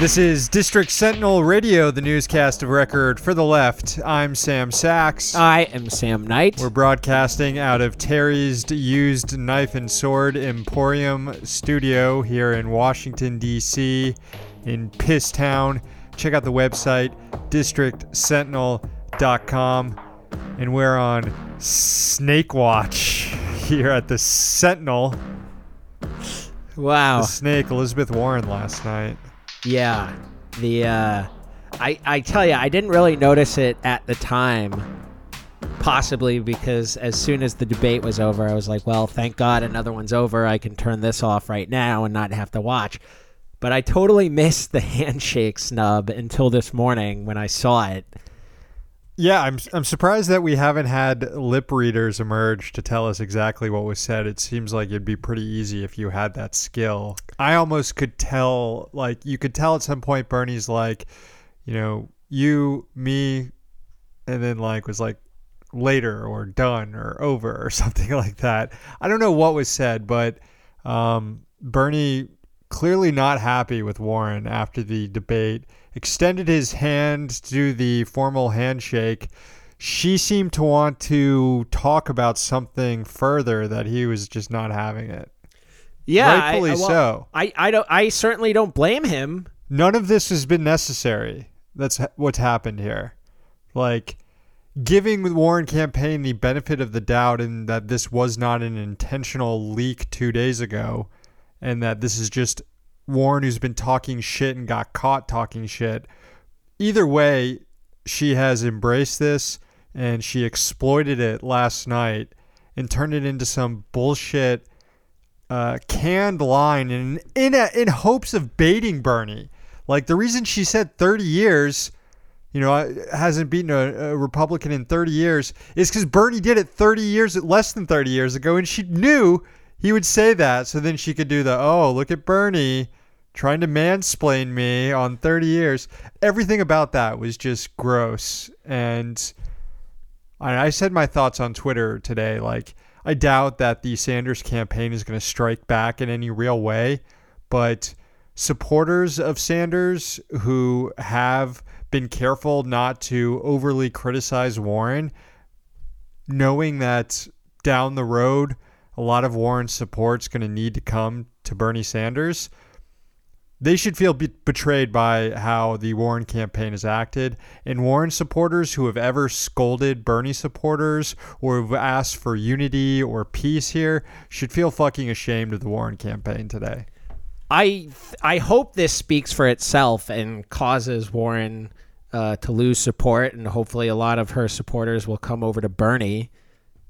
This is District Sentinel Radio, the newscast of record for the left. I'm Sam Sachs. I am Sam Knight. We're broadcasting out of Terry's Used Knife and Sword Emporium studio here in Washington, D.C., in Piss Town. Check out the website, districtsentinel.com. And we're on Snake Watch here at the Sentinel. Wow. The snake, Elizabeth Warren, last night. Yeah. The uh I I tell you, I didn't really notice it at the time. Possibly because as soon as the debate was over, I was like, well, thank God another one's over. I can turn this off right now and not have to watch. But I totally missed the handshake snub until this morning when I saw it. Yeah, I'm I'm surprised that we haven't had lip readers emerge to tell us exactly what was said. It seems like it'd be pretty easy if you had that skill. I almost could tell like you could tell at some point Bernie's like, you know, you, me, and then like was like later or done or over or something like that. I don't know what was said, but um, Bernie clearly not happy with Warren after the debate extended his hand to do the formal handshake. She seemed to want to talk about something further that he was just not having it. Yeah, rightfully I, well, so. I I don't I certainly don't blame him. None of this has been necessary. That's what's happened here. Like giving the Warren campaign the benefit of the doubt in that this was not an intentional leak 2 days ago and that this is just Warren who's been talking shit and got caught talking shit. Either way, she has embraced this and she exploited it last night and turned it into some bullshit uh, canned line in in a, in hopes of baiting Bernie. Like the reason she said 30 years, you know, hasn't beaten a, a Republican in 30 years is because Bernie did it 30 years, less than 30 years ago, and she knew he would say that. So then she could do the, oh, look at Bernie trying to mansplain me on 30 years. Everything about that was just gross. And I, I said my thoughts on Twitter today. Like, I doubt that the Sanders campaign is going to strike back in any real way, but supporters of Sanders who have been careful not to overly criticize Warren, knowing that down the road, a lot of Warren's support's going to need to come to Bernie Sanders they should feel be- betrayed by how the Warren campaign has acted. And Warren supporters who have ever scolded Bernie supporters or have asked for unity or peace here should feel fucking ashamed of the Warren campaign today. I I hope this speaks for itself and causes Warren uh, to lose support, and hopefully a lot of her supporters will come over to Bernie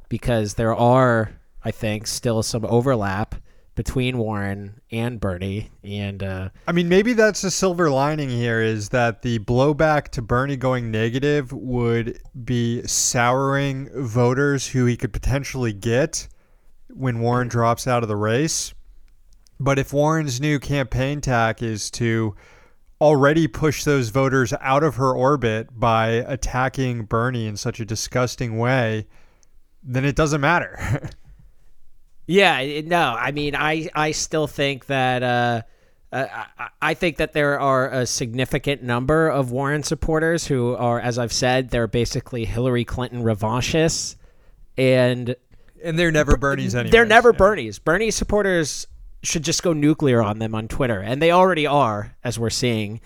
because there are, I think, still some overlap between Warren and Bernie. And uh, I mean, maybe that's the silver lining here is that the blowback to Bernie going negative would be souring voters who he could potentially get when Warren drops out of the race. But if Warren's new campaign tack is to already push those voters out of her orbit by attacking Bernie in such a disgusting way, then it doesn't matter. Yeah, no, I mean, I I still think that uh, uh, I, I think that there are a significant number of Warren supporters who are, as I've said, they're basically Hillary Clinton revanchists, and and they're never Bernie's anyway. They're never yeah. Bernie's. Bernie supporters should just go nuclear on them on Twitter, and they already are, as we're seeing.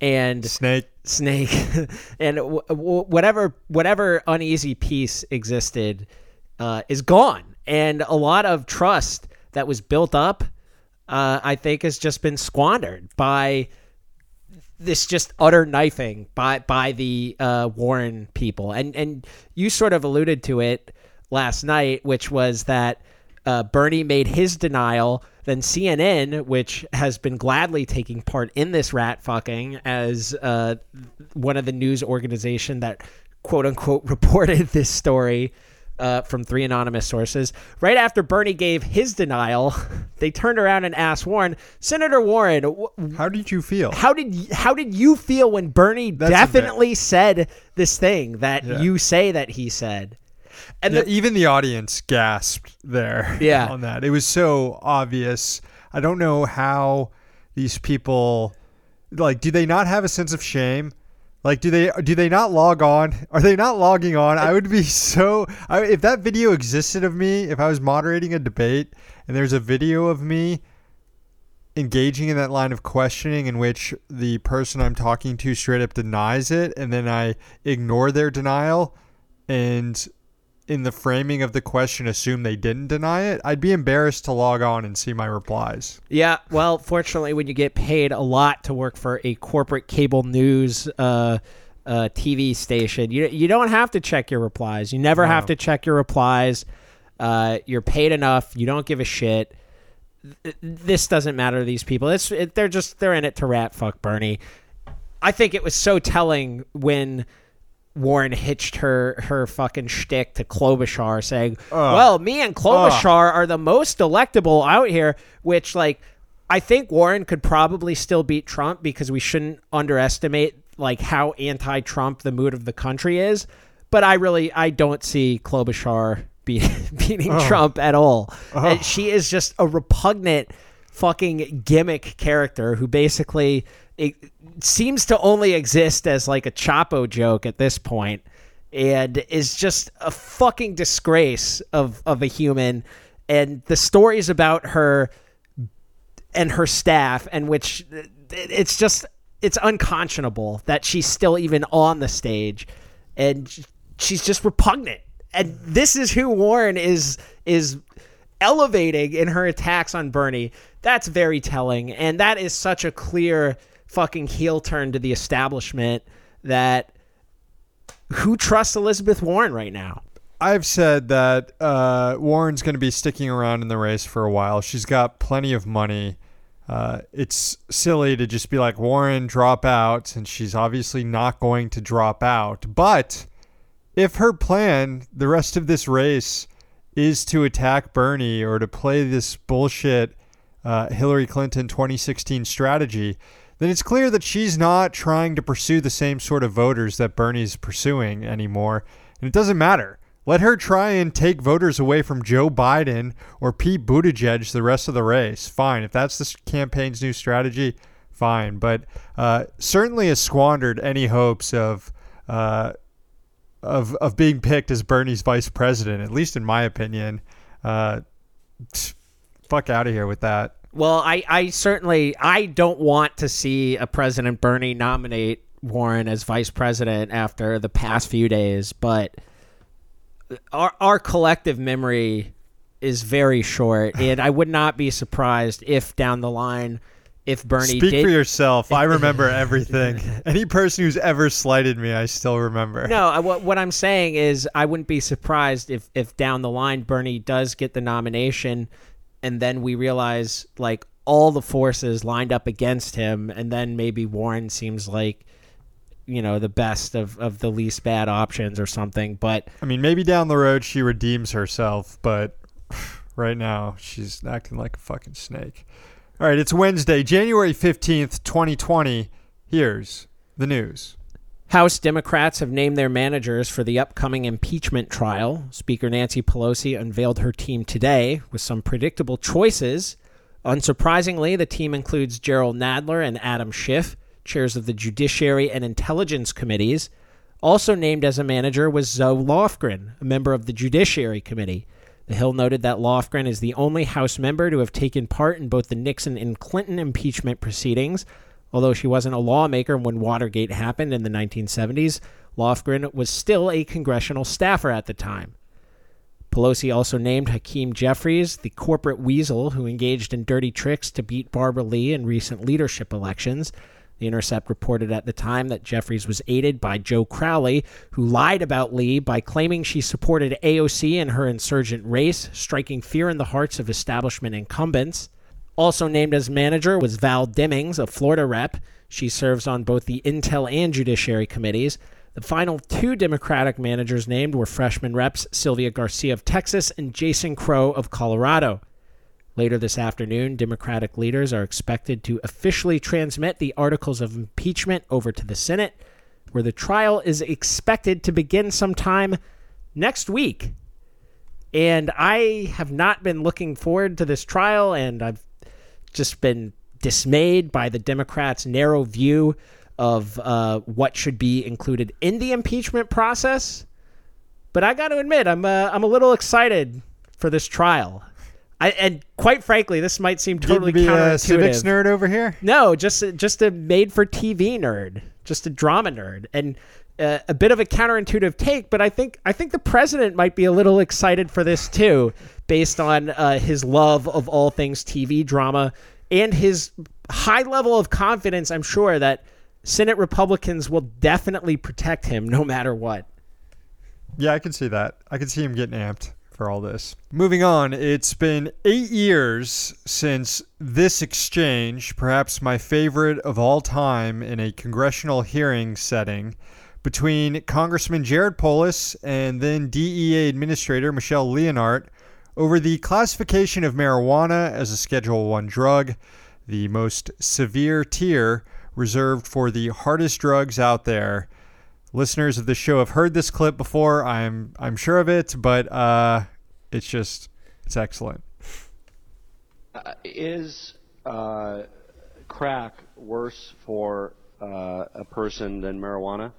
And snake, snake, and w- w- whatever whatever uneasy peace existed uh, is gone and a lot of trust that was built up, uh, I think, has just been squandered by this just utter knifing by by the uh, Warren people. And and you sort of alluded to it last night, which was that uh, Bernie made his denial. Then CNN, which has been gladly taking part in this rat fucking as uh, one of the news organization that quote unquote reported this story uh, from three anonymous sources. Right after Bernie gave his denial, they turned around and asked Warren, Senator Warren, wh- how did you feel? How did how did you feel when Bernie That's definitely said this thing that yeah. you say that he said? And yeah, the, even the audience gasped there. Yeah. on that, it was so obvious. I don't know how these people like do they not have a sense of shame? Like do they do they not log on? Are they not logging on? I would be so I, if that video existed of me, if I was moderating a debate and there's a video of me engaging in that line of questioning in which the person I'm talking to straight up denies it and then I ignore their denial and in the framing of the question assume they didn't deny it, I'd be embarrassed to log on and see my replies. Yeah, well, fortunately, when you get paid a lot to work for a corporate cable news uh, uh, TV station, you you don't have to check your replies. You never No. have to check your replies. Uh, you're paid enough. You don't give a shit. Th- This doesn't matter to these people. It's it, they're just they're in it to rat fuck Bernie. I think it was so telling when Warren hitched her her fucking shtick to Klobuchar, saying, "Well, me and Klobuchar are the most electable out here." Which, like, I think Warren could probably still beat Trump because we shouldn't underestimate like how anti-Trump the mood of the country is. But I really I don't see Klobuchar be, beating Trump at all. And she is just a repugnant fucking gimmick character who basically seems to only exist as like a Chapo joke at this point and is just a fucking disgrace of of a human. And the stories about her and her staff and which it's just it's unconscionable that she's still even on the stage and she's just repugnant. And this is who Warren is is elevating in her attacks on Bernie that's very telling and that is such a clear fucking heel turn to the establishment that who trusts Elizabeth Warren right now I've said that uh, Warren's going to be sticking around in the race for a while. She's got plenty of money. Uh, it's silly to just be like, Warren, drop out. And she's obviously not going to drop out. But if her plan, the rest of this race, is to attack Bernie or to play this bullshit uh, Hillary Clinton 2016 strategy, then it's clear that she's not trying to pursue the same sort of voters that Bernie's pursuing anymore. And it doesn't matter. Let her try and take voters away from Joe Biden or Pete Buttigieg the rest of the race. Fine. If that's this campaign's new strategy, fine. But uh, certainly has squandered any hopes of. Uh, of, of being picked as Bernie's vice president, at least in my opinion. Uh, fuck out of here with that. Well, I, I certainly I don't want to see a President Bernie nominate Warren as vice president after the past few days, but our our collective memory is very short, and I would not be surprised if down the line, if Bernie Speak did for yourself. I remember everything. Any person who's ever slighted me, I still remember. No, I- what what I'm saying is I wouldn't be surprised if if down the line Bernie does get the nomination, and then we realize like all the forces lined up against him, and then maybe Warren seems like you know the best of of the least bad options or something. But I mean, maybe down the road she redeems herself, but right now she's acting like a fucking snake. All right, it's Wednesday, January 15th, 2020. Here's the news. House Democrats have named their managers for the upcoming impeachment trial. Speaker Nancy Pelosi unveiled her team today with some predictable choices. Unsurprisingly, the team includes Jerrold Nadler and Adam Schiff, chairs of the Judiciary and Intelligence Committees. Also named as a manager was Zoe Lofgren, a member of the Judiciary Committee. The Hill noted that Lofgren is the only House member to have taken part in both the Nixon and Clinton impeachment proceedings. Although she wasn't a lawmaker when Watergate happened in the 1970s, Lofgren was still a congressional staffer at the time. Pelosi also named Hakeem Jeffries the corporate weasel who engaged in dirty tricks to beat Barbara Lee in recent leadership elections. The Intercept reported at the time that Jeffries was aided by Joe Crowley, who lied about Lee by claiming she supported AOC in her insurgent race, striking fear in the hearts of establishment incumbents. Also named as manager was Val Demings, a Florida rep. She serves on both the Intel and Judiciary committees. The final two Democratic managers named were freshman reps Sylvia Garcia of Texas and Jason Crow of Colorado. Later this afternoon, Democratic leaders are expected to officially transmit the articles of impeachment over to the Senate, where the trial is expected to begin sometime next week. And I have not been looking forward to this trial, and I've just been dismayed by the Democrats' narrow view of uh, what should be included in the impeachment process. But I got to admit, I'm uh, I'm a little excited for this trial. I, and quite frankly, this might seem totally to be counterintuitive. a civics nerd over here. No, just a, just a made for TV nerd, just a drama nerd, and uh, a bit of a counterintuitive take. But I think I think the president might be a little excited for this too, based on uh, his love of all things TV drama and his high level of confidence. I'm sure that Senate Republicans will definitely protect him no matter what. Yeah, I can see that. I can see him getting amped for all this. Moving on, it's been eight years since this exchange, perhaps my favorite of all time in a congressional hearing setting, between Congressman Jared Polis and then DEA Administrator Michelle Leonhart over the classification of marijuana as a Schedule 1 drug, the most severe tier reserved for the hardest drugs out there listeners of this show have heard this clip before. I'm I'm sure of it, but uh, it's just it's excellent. Uh, is uh, crack worse for uh, a person than marijuana?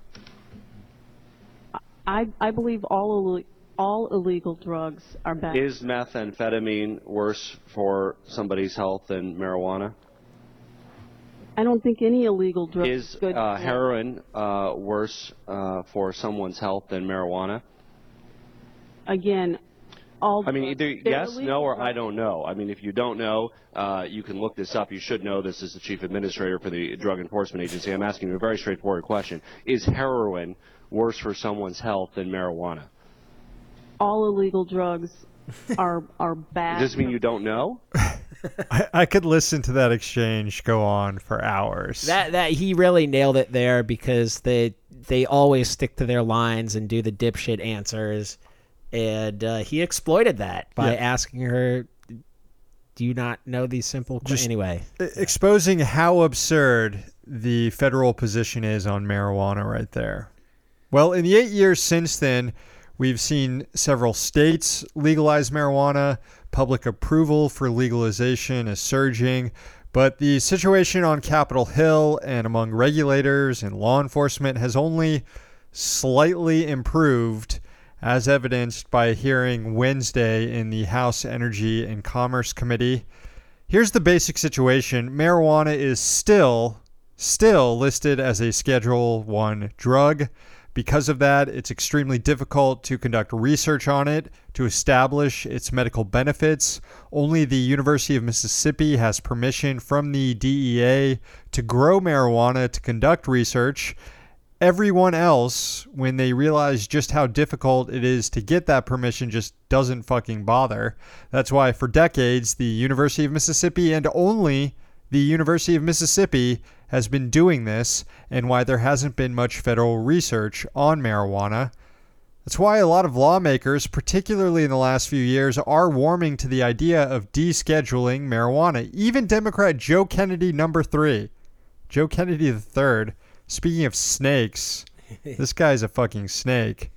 I, I believe all Ill- all illegal drugs are bad. Is methamphetamine worse for somebody's health than marijuana? I don't think any illegal drug Is good. uh, heroin uh, worse uh, for someone's health than marijuana? Again, all. I mean, drugs- either they're yes, illegal no, or drugs. I don't know. I mean, if you don't know, uh, you can look this up. You should know this as the chief administrator for the Drug Enforcement Agency. I'm asking you a very straightforward question: Is heroin worse for someone's health than marijuana? All illegal drugs are are bad. Does this mean you don't know? I, I could listen to that exchange go on for hours. That that he really nailed it there because they they always stick to their lines and do the dipshit answers, and uh, he exploited that by Yeah. asking her, "Do you not know these simple?" Just- anyway, exposing how absurd the federal position is on marijuana right there. Well, in the eight years since then, we've seen several states legalize marijuana. Public approval for legalization is surging. But the situation on Capitol Hill and among regulators and law enforcement has only slightly improved, as evidenced by a hearing Wednesday in the House Energy and Commerce Committee. Here's the basic situation. Marijuana is still still listed as a Schedule 1 drug. Because of that, it's extremely difficult to conduct research on it to establish its medical benefits. Only the University of Mississippi has permission from the DEA to grow marijuana to conduct research. Everyone else, when they realize just how difficult it is to get that permission, just doesn't fucking bother. That's why, for decades, the University of Mississippi and only the University of Mississippi has been doing this, and why there hasn't been much federal research on marijuana. That's why a lot of lawmakers, particularly in the last few years, are warming to the idea of descheduling marijuana. Even Democrat Joe Kennedy, number three, Joe Kennedy the third. Speaking of snakes, this guy's a fucking snake.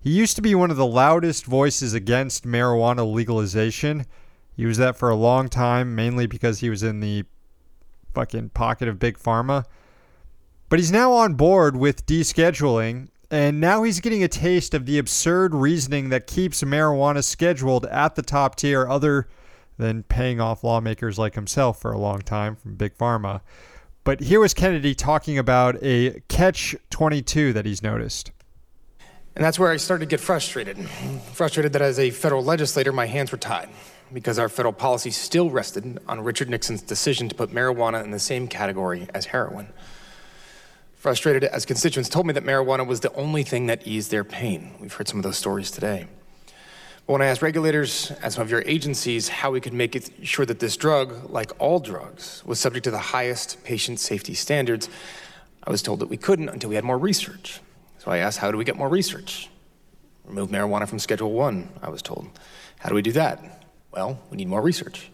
He used to be one of the loudest voices against marijuana legalization. He was that for a long time, mainly because he was in the fucking pocket of Big Pharma. But he's now on board with descheduling, and now he's getting a taste of the absurd reasoning that keeps marijuana scheduled at the top tier, other than paying off lawmakers like himself for a long time from Big Pharma. But here was Kennedy talking about a catch 22 that he's noticed. And that's where I started to get frustrated. Frustrated that as a federal legislator, my hands were tied because our federal policy still rested on Richard Nixon's decision to put marijuana in the same category as heroin. Frustrated as constituents told me that marijuana was the only thing that eased their pain. We've heard some of those stories today. But when I asked regulators and some of your agencies how we could make it sure that this drug, like all drugs, was subject to the highest patient safety standards, I was told that we couldn't until we had more research. So I asked, how do we get more research? Remove marijuana from Schedule 1, I was told. How do we do that? Well, we need more research.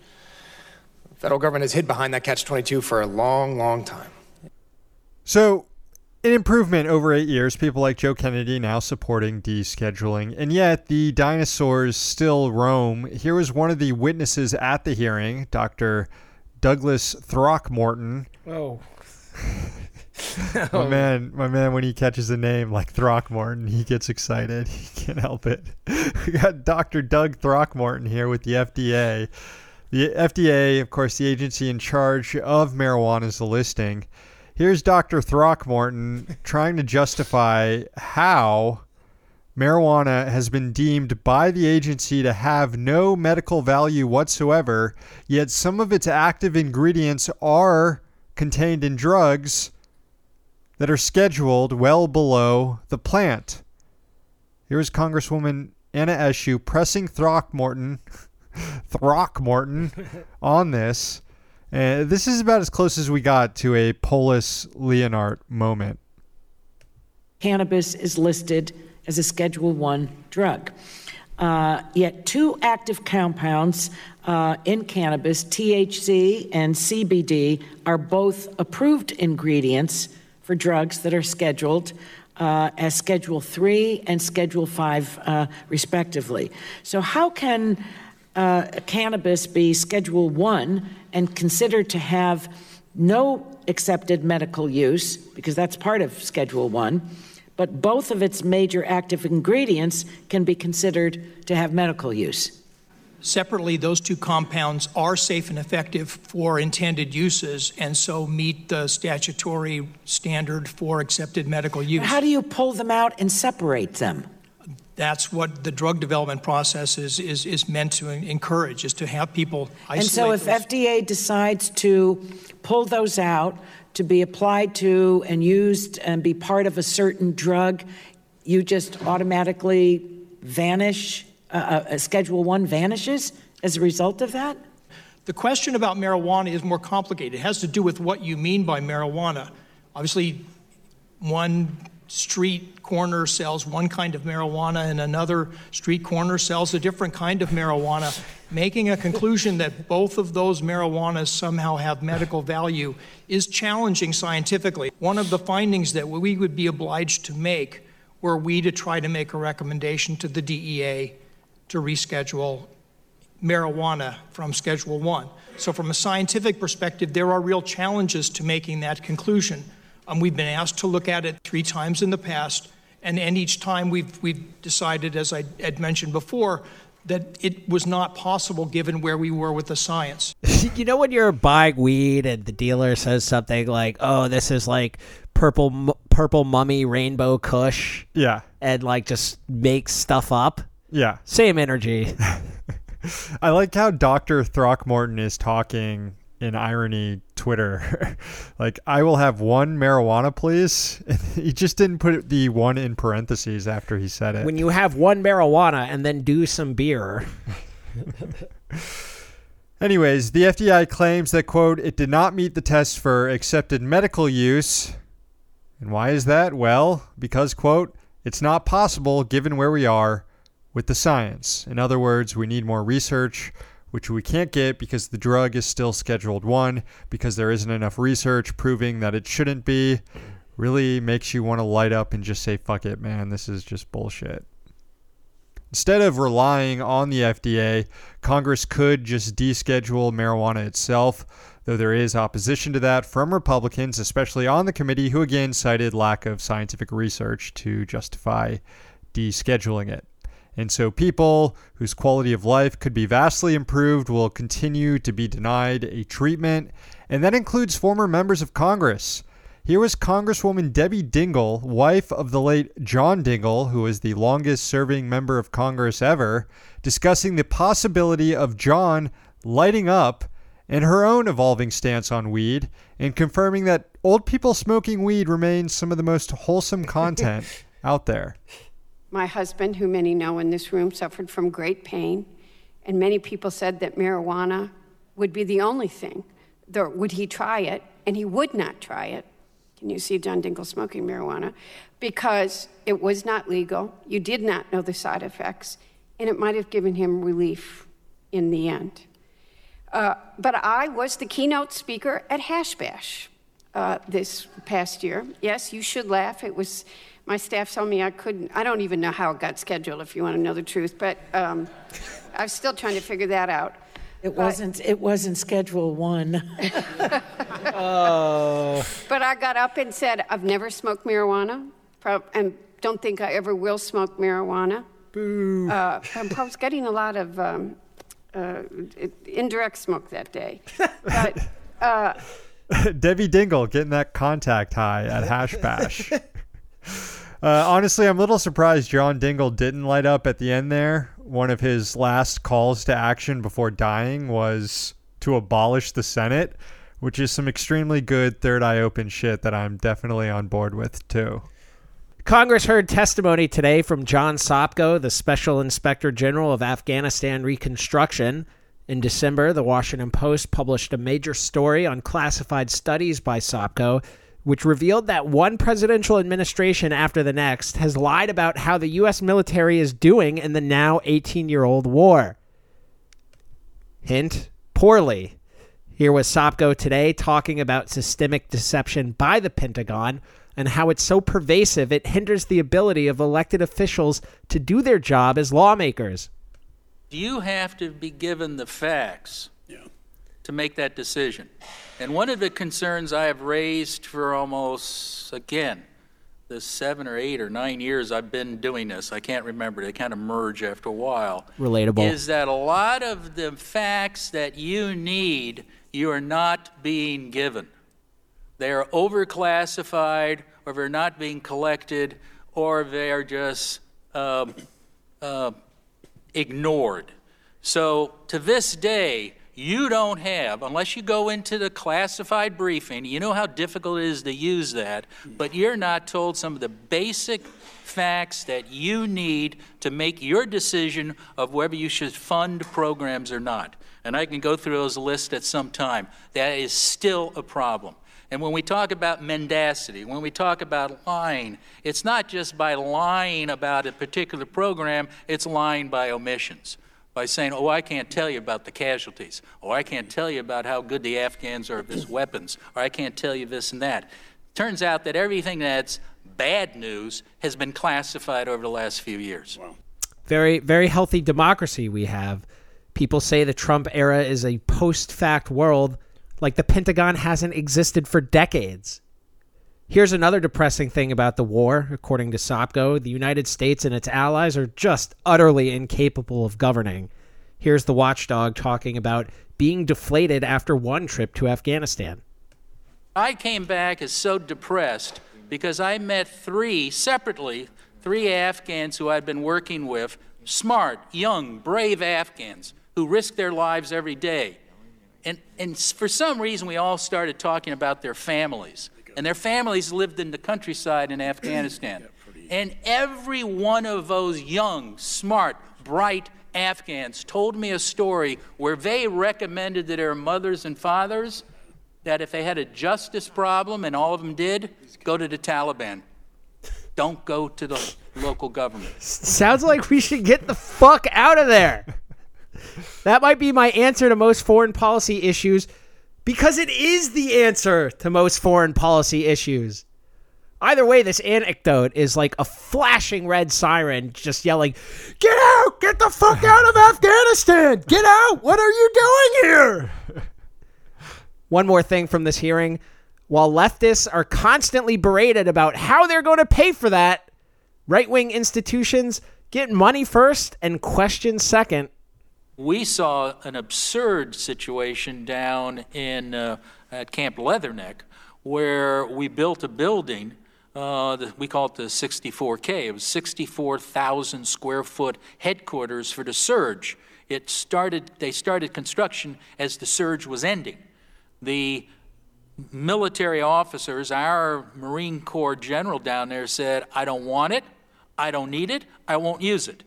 The federal government has hid behind that catch 22 for a long, long time. So, an improvement over eight years. People like Joe Kennedy now supporting descheduling, and yet the dinosaurs still roam. Here was one of the witnesses at the hearing, Dr. Douglas Throckmorton. Oh. My man, my man, when he catches a name like Throckmorton, he gets excited. He can't help it. We got Dr. Doug Throckmorton here with the FDA. The FDA, of course, the agency in charge of marijuana's listing. Here's Dr. Throckmorton trying to justify how marijuana has been deemed by the agency to have no medical value whatsoever, yet some of its active ingredients are contained in drugs that are scheduled well below the plant. Here is Congresswoman Anna Eshoo pressing Throckmorton, Throckmorton, on this. And this is about as close as we got to a Polis Leonhart moment. Cannabis is listed as a Schedule One drug. Uh, yet two active compounds uh, in cannabis, THC and CBD, are both approved ingredients for drugs that are scheduled uh, as Schedule 3 and Schedule 5, uh, respectively. So, how can uh, cannabis be Schedule 1 and considered to have no accepted medical use, because that's part of Schedule 1, but both of its major active ingredients can be considered to have medical use? Separately, those two compounds are safe and effective for intended uses and so meet the statutory standard for accepted medical use. How do you pull them out and separate them? That's what the drug development process is, is, is meant to encourage, is to have people isolate. And so if those. FDA decides to pull those out to be applied to and used and be part of a certain drug, you just automatically vanish uh, uh, Schedule 1 vanishes as a result of that? The question about marijuana is more complicated. It has to do with what you mean by marijuana. Obviously, one street corner sells one kind of marijuana and another street corner sells a different kind of marijuana. Making a conclusion that both of those marijuanas somehow have medical value is challenging scientifically. One of the findings that we would be obliged to make were we to try to make a recommendation to the DEA to reschedule marijuana from Schedule 1. So, from a scientific perspective, there are real challenges to making that conclusion. Um, we've been asked to look at it three times in the past, and, and each time we've, we've decided, as I had mentioned before, that it was not possible given where we were with the science. you know when you're buying weed and the dealer says something like, "Oh, this is like purple purple mummy rainbow kush," Yeah. and like just makes stuff up. Yeah. Same energy. I like how Dr. Throckmorton is talking in irony Twitter. like, I will have one marijuana, please. he just didn't put the one in parentheses after he said it. when you have one marijuana and then do some beer. Anyways, the FBI claims that, quote, it did not meet the test for accepted medical use. And why is that? Well, because, quote, it's not possible given where we are with the science. In other words, we need more research, which we can't get because the drug is still scheduled one, because there isn't enough research proving that it shouldn't be. Really makes you want to light up and just say, fuck it, man, this is just bullshit. Instead of relying on the FDA, Congress could just deschedule marijuana itself, though there is opposition to that from Republicans, especially on the committee, who again cited lack of scientific research to justify descheduling it. And so people whose quality of life could be vastly improved will continue to be denied a treatment. And that includes former members of Congress. Here was Congresswoman Debbie Dingell, wife of the late John Dingell, who was the longest serving member of Congress ever, discussing the possibility of John lighting up and her own evolving stance on weed and confirming that old people smoking weed remains some of the most wholesome content out there. My husband, who many know in this room, suffered from great pain, and many people said that marijuana would be the only thing. Would he try it? And he would not try it. Can you see John Dingell smoking marijuana? Because it was not legal. You did not know the side effects, and it might have given him relief in the end. Uh, but I was the keynote speaker at Hash Bash uh, this past year. Yes, you should laugh. It was my staff told me I couldn't. I don't even know how it got scheduled, if you want to know the truth, but um, I'm still trying to figure that out. It wasn't, it wasn't Schedule 1. Oh but I got up and said, I've never smoked marijuana, prob- and don't think I ever will smoke marijuana. Boo. Uh, I was getting a lot of um, uh, indirect smoke that day. But uh, Debbie Dingell getting that contact high at Hash Bash. uh, honestly, I'm a little surprised John Dingell didn't light up at the end there. One of his last calls to action before dying was to abolish the Senate, which is some extremely good third eye open shit that I'm definitely on board with too. Congress heard testimony today from John Sopko, the Special Inspector General of Afghanistan Reconstruction. In December, the Washington Post published a major story on classified studies by Sopko, which revealed that one presidential administration after the next has lied about how the U.S. military is doing in the now 18 year old war. Hint poorly. Here was Sopko today talking about systemic deception by the Pentagon and how it's so pervasive it hinders the ability of elected officials to do their job as lawmakers. Do you have to be given the facts to make that decision. And one of the concerns I have raised for almost, again, the seven or eight or nine years I've been doing this, I can't remember, they kind of merge after a while. Relatable. Is that a lot of the facts that you need, you are not being given. They are overclassified, or they're not being collected, or they are just um, uh, ignored. So to this day, you don't have, unless you go into the classified briefing, you know how difficult it is to use that, but you're not told some of the basic facts that you need to make your decision of whether you should fund programs or not. And I can go through those lists at some time. That is still a problem. And when we talk about mendacity, when we talk about lying, it's not just by lying about a particular program, it's lying by omissions. By saying, oh, I can't tell you about the casualties, or I can't tell you about how good the Afghans are at this weapons, or I can't tell you this and that. Turns out that everything that's bad news has been classified over the last few years. Wow. Very, very healthy democracy we have. People say the Trump era is a post fact world, like the Pentagon hasn't existed for decades. Here's another depressing thing about the war. According to Sopko, the United States and its allies are just utterly incapable of governing. Here's the watchdog talking about being deflated after one trip to Afghanistan. I came back as so depressed because I met three separately, three Afghans who I'd been working with, smart, young, brave Afghans who risk their lives every day. And, and for some reason, we all started talking about their families. And their families lived in the countryside in Afghanistan. And every one of those young, smart, bright Afghans told me a story where they recommended to their mothers and fathers that if they had a justice problem, and all of them did, go to the Taliban. Don't go to the local government. Sounds like we should get the fuck out of there. That might be my answer to most foreign policy issues because it is the answer to most foreign policy issues. Either way, this anecdote is like a flashing red siren just yelling, Get out! Get the fuck out of Afghanistan! Get out! What are you doing here? One more thing from this hearing. While leftists are constantly berated about how they're going to pay for that, right wing institutions get money first and questions second. We saw an absurd situation down in uh, at Camp Leatherneck where we built a building. Uh, the, we call it the 64K. It was 64,000 square foot headquarters for the surge. It started. They started construction as the surge was ending. The military officers, our Marine Corps general down there said, I don't want it, I don't need it, I won't use it.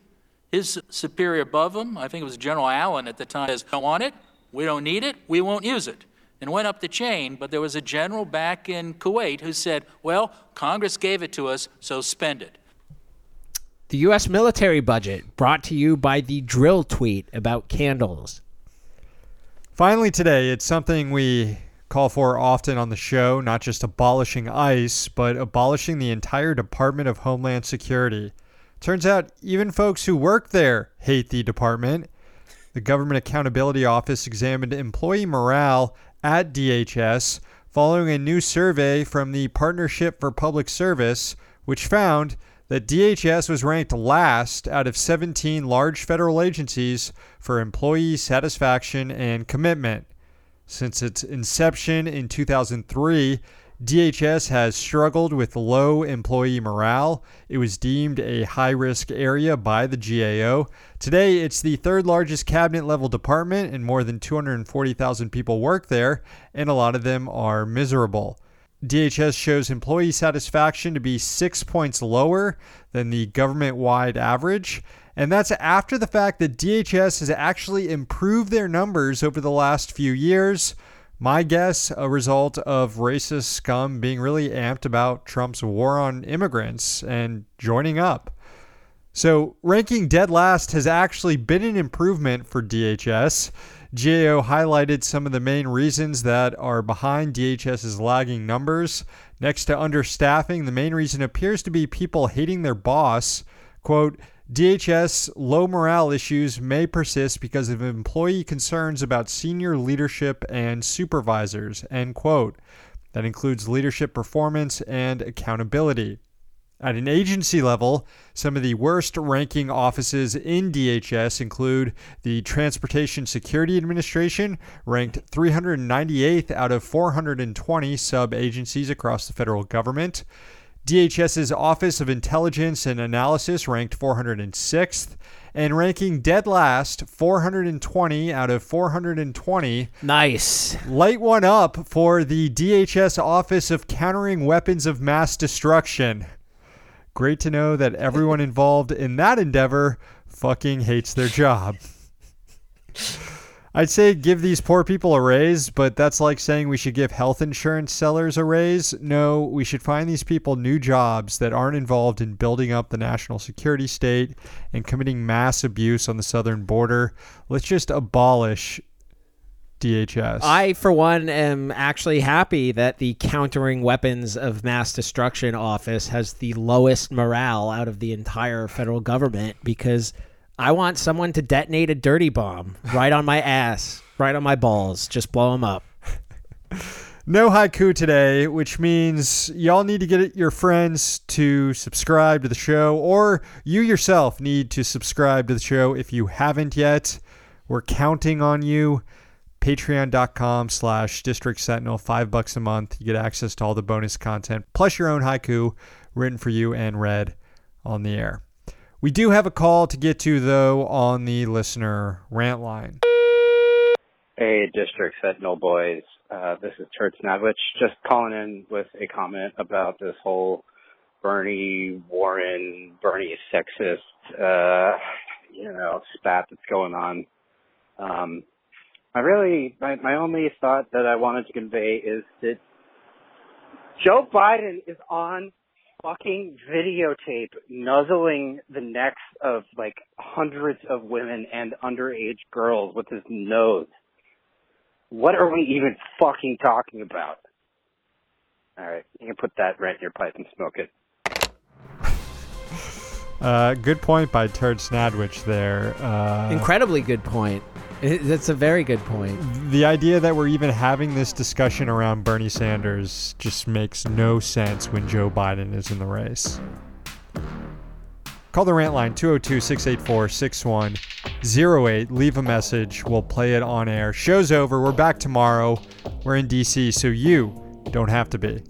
His superior above him, I think it was General Allen at the time, says, don't want it, we don't need it, we won't use it. And went up the chain, but there was a general back in Kuwait who said, well, Congress gave it to us, so spend it. The U.S. military budget brought to you by the dril tweet about candles. Finally, today, it's something we call for often on the show not just abolishing ICE, but abolishing the entire Department of Homeland Security. Turns out, even folks who work there hate the department. The Government Accountability Office examined employee morale at DHS following a new survey from the Partnership for Public Service, which found that DHS was ranked last out of 17 large federal agencies for employee satisfaction and commitment. Since its inception in 2003, DHS has struggled with low employee morale. It was deemed a high risk area by the GAO. Today, it's the third largest cabinet level department, and more than 240,000 people work there, and a lot of them are miserable. DHS shows employee satisfaction to be six points lower than the government wide average. And that's after the fact that DHS has actually improved their numbers over the last few years. My guess, a result of racist scum being really amped about Trump's war on immigrants and joining up. So, ranking dead last has actually been an improvement for DHS. GAO highlighted some of the main reasons that are behind DHS's lagging numbers. Next to understaffing, the main reason appears to be people hating their boss. Quote, DHS low morale issues may persist because of employee concerns about senior leadership and supervisors, end quote. That includes leadership performance and accountability. At an agency level, some of the worst ranking offices in DHS include the Transportation Security Administration, ranked 398th out of 420 sub agencies across the federal government. DHS's Office of Intelligence and Analysis ranked 406th, and ranking dead last, 420 out of 420. Nice. Light one up for the DHS Office of Countering Weapons of Mass Destruction. Great to know that everyone involved in that endeavor fucking hates their job. I'd say give these poor people a raise, but that's like saying we should give health insurance sellers a raise. No, we should find these people new jobs that aren't involved in building up the national security state and committing mass abuse on the southern border. Let's just abolish DHS. I, for one, am actually happy that the Countering Weapons of Mass Destruction Office has the lowest morale out of the entire federal government because I want someone to detonate a dirty bomb right on my ass, right on my balls, just blow them up. No haiku today, which means y'all need to get your friends to subscribe to the show, or you yourself need to subscribe to the show if you haven't yet. We're counting on you. Patreon.com slash district sentinel. Five bucks a month. You get access to all the bonus content plus your own haiku written for you and read on the air we do have a call to get to though on the listener rant line. Hey district sentinel boys. Uh, this is Turd Snadwich just calling in with a comment about this whole bernie warren bernie sexist uh, you know spat that's going on. Um, I really, my, my only thought that I wanted to convey is that Joe Biden is on fucking videotape nuzzling the necks of like hundreds of women and underage girls with his nose. What are we even fucking talking about? Alright, you can put that right in your pipe and smoke it. Uh, good point by Turd Snadwich there. Uh, Incredibly good point. That's a very good point. the idea that we're even having this discussion around Bernie Sanders just makes no sense when Joe Biden is in the race. Call the rant line 202 684 6108. Leave a message. We'll play it on air. Show's over. We're back tomorrow. We're in DC, so you don't have to be.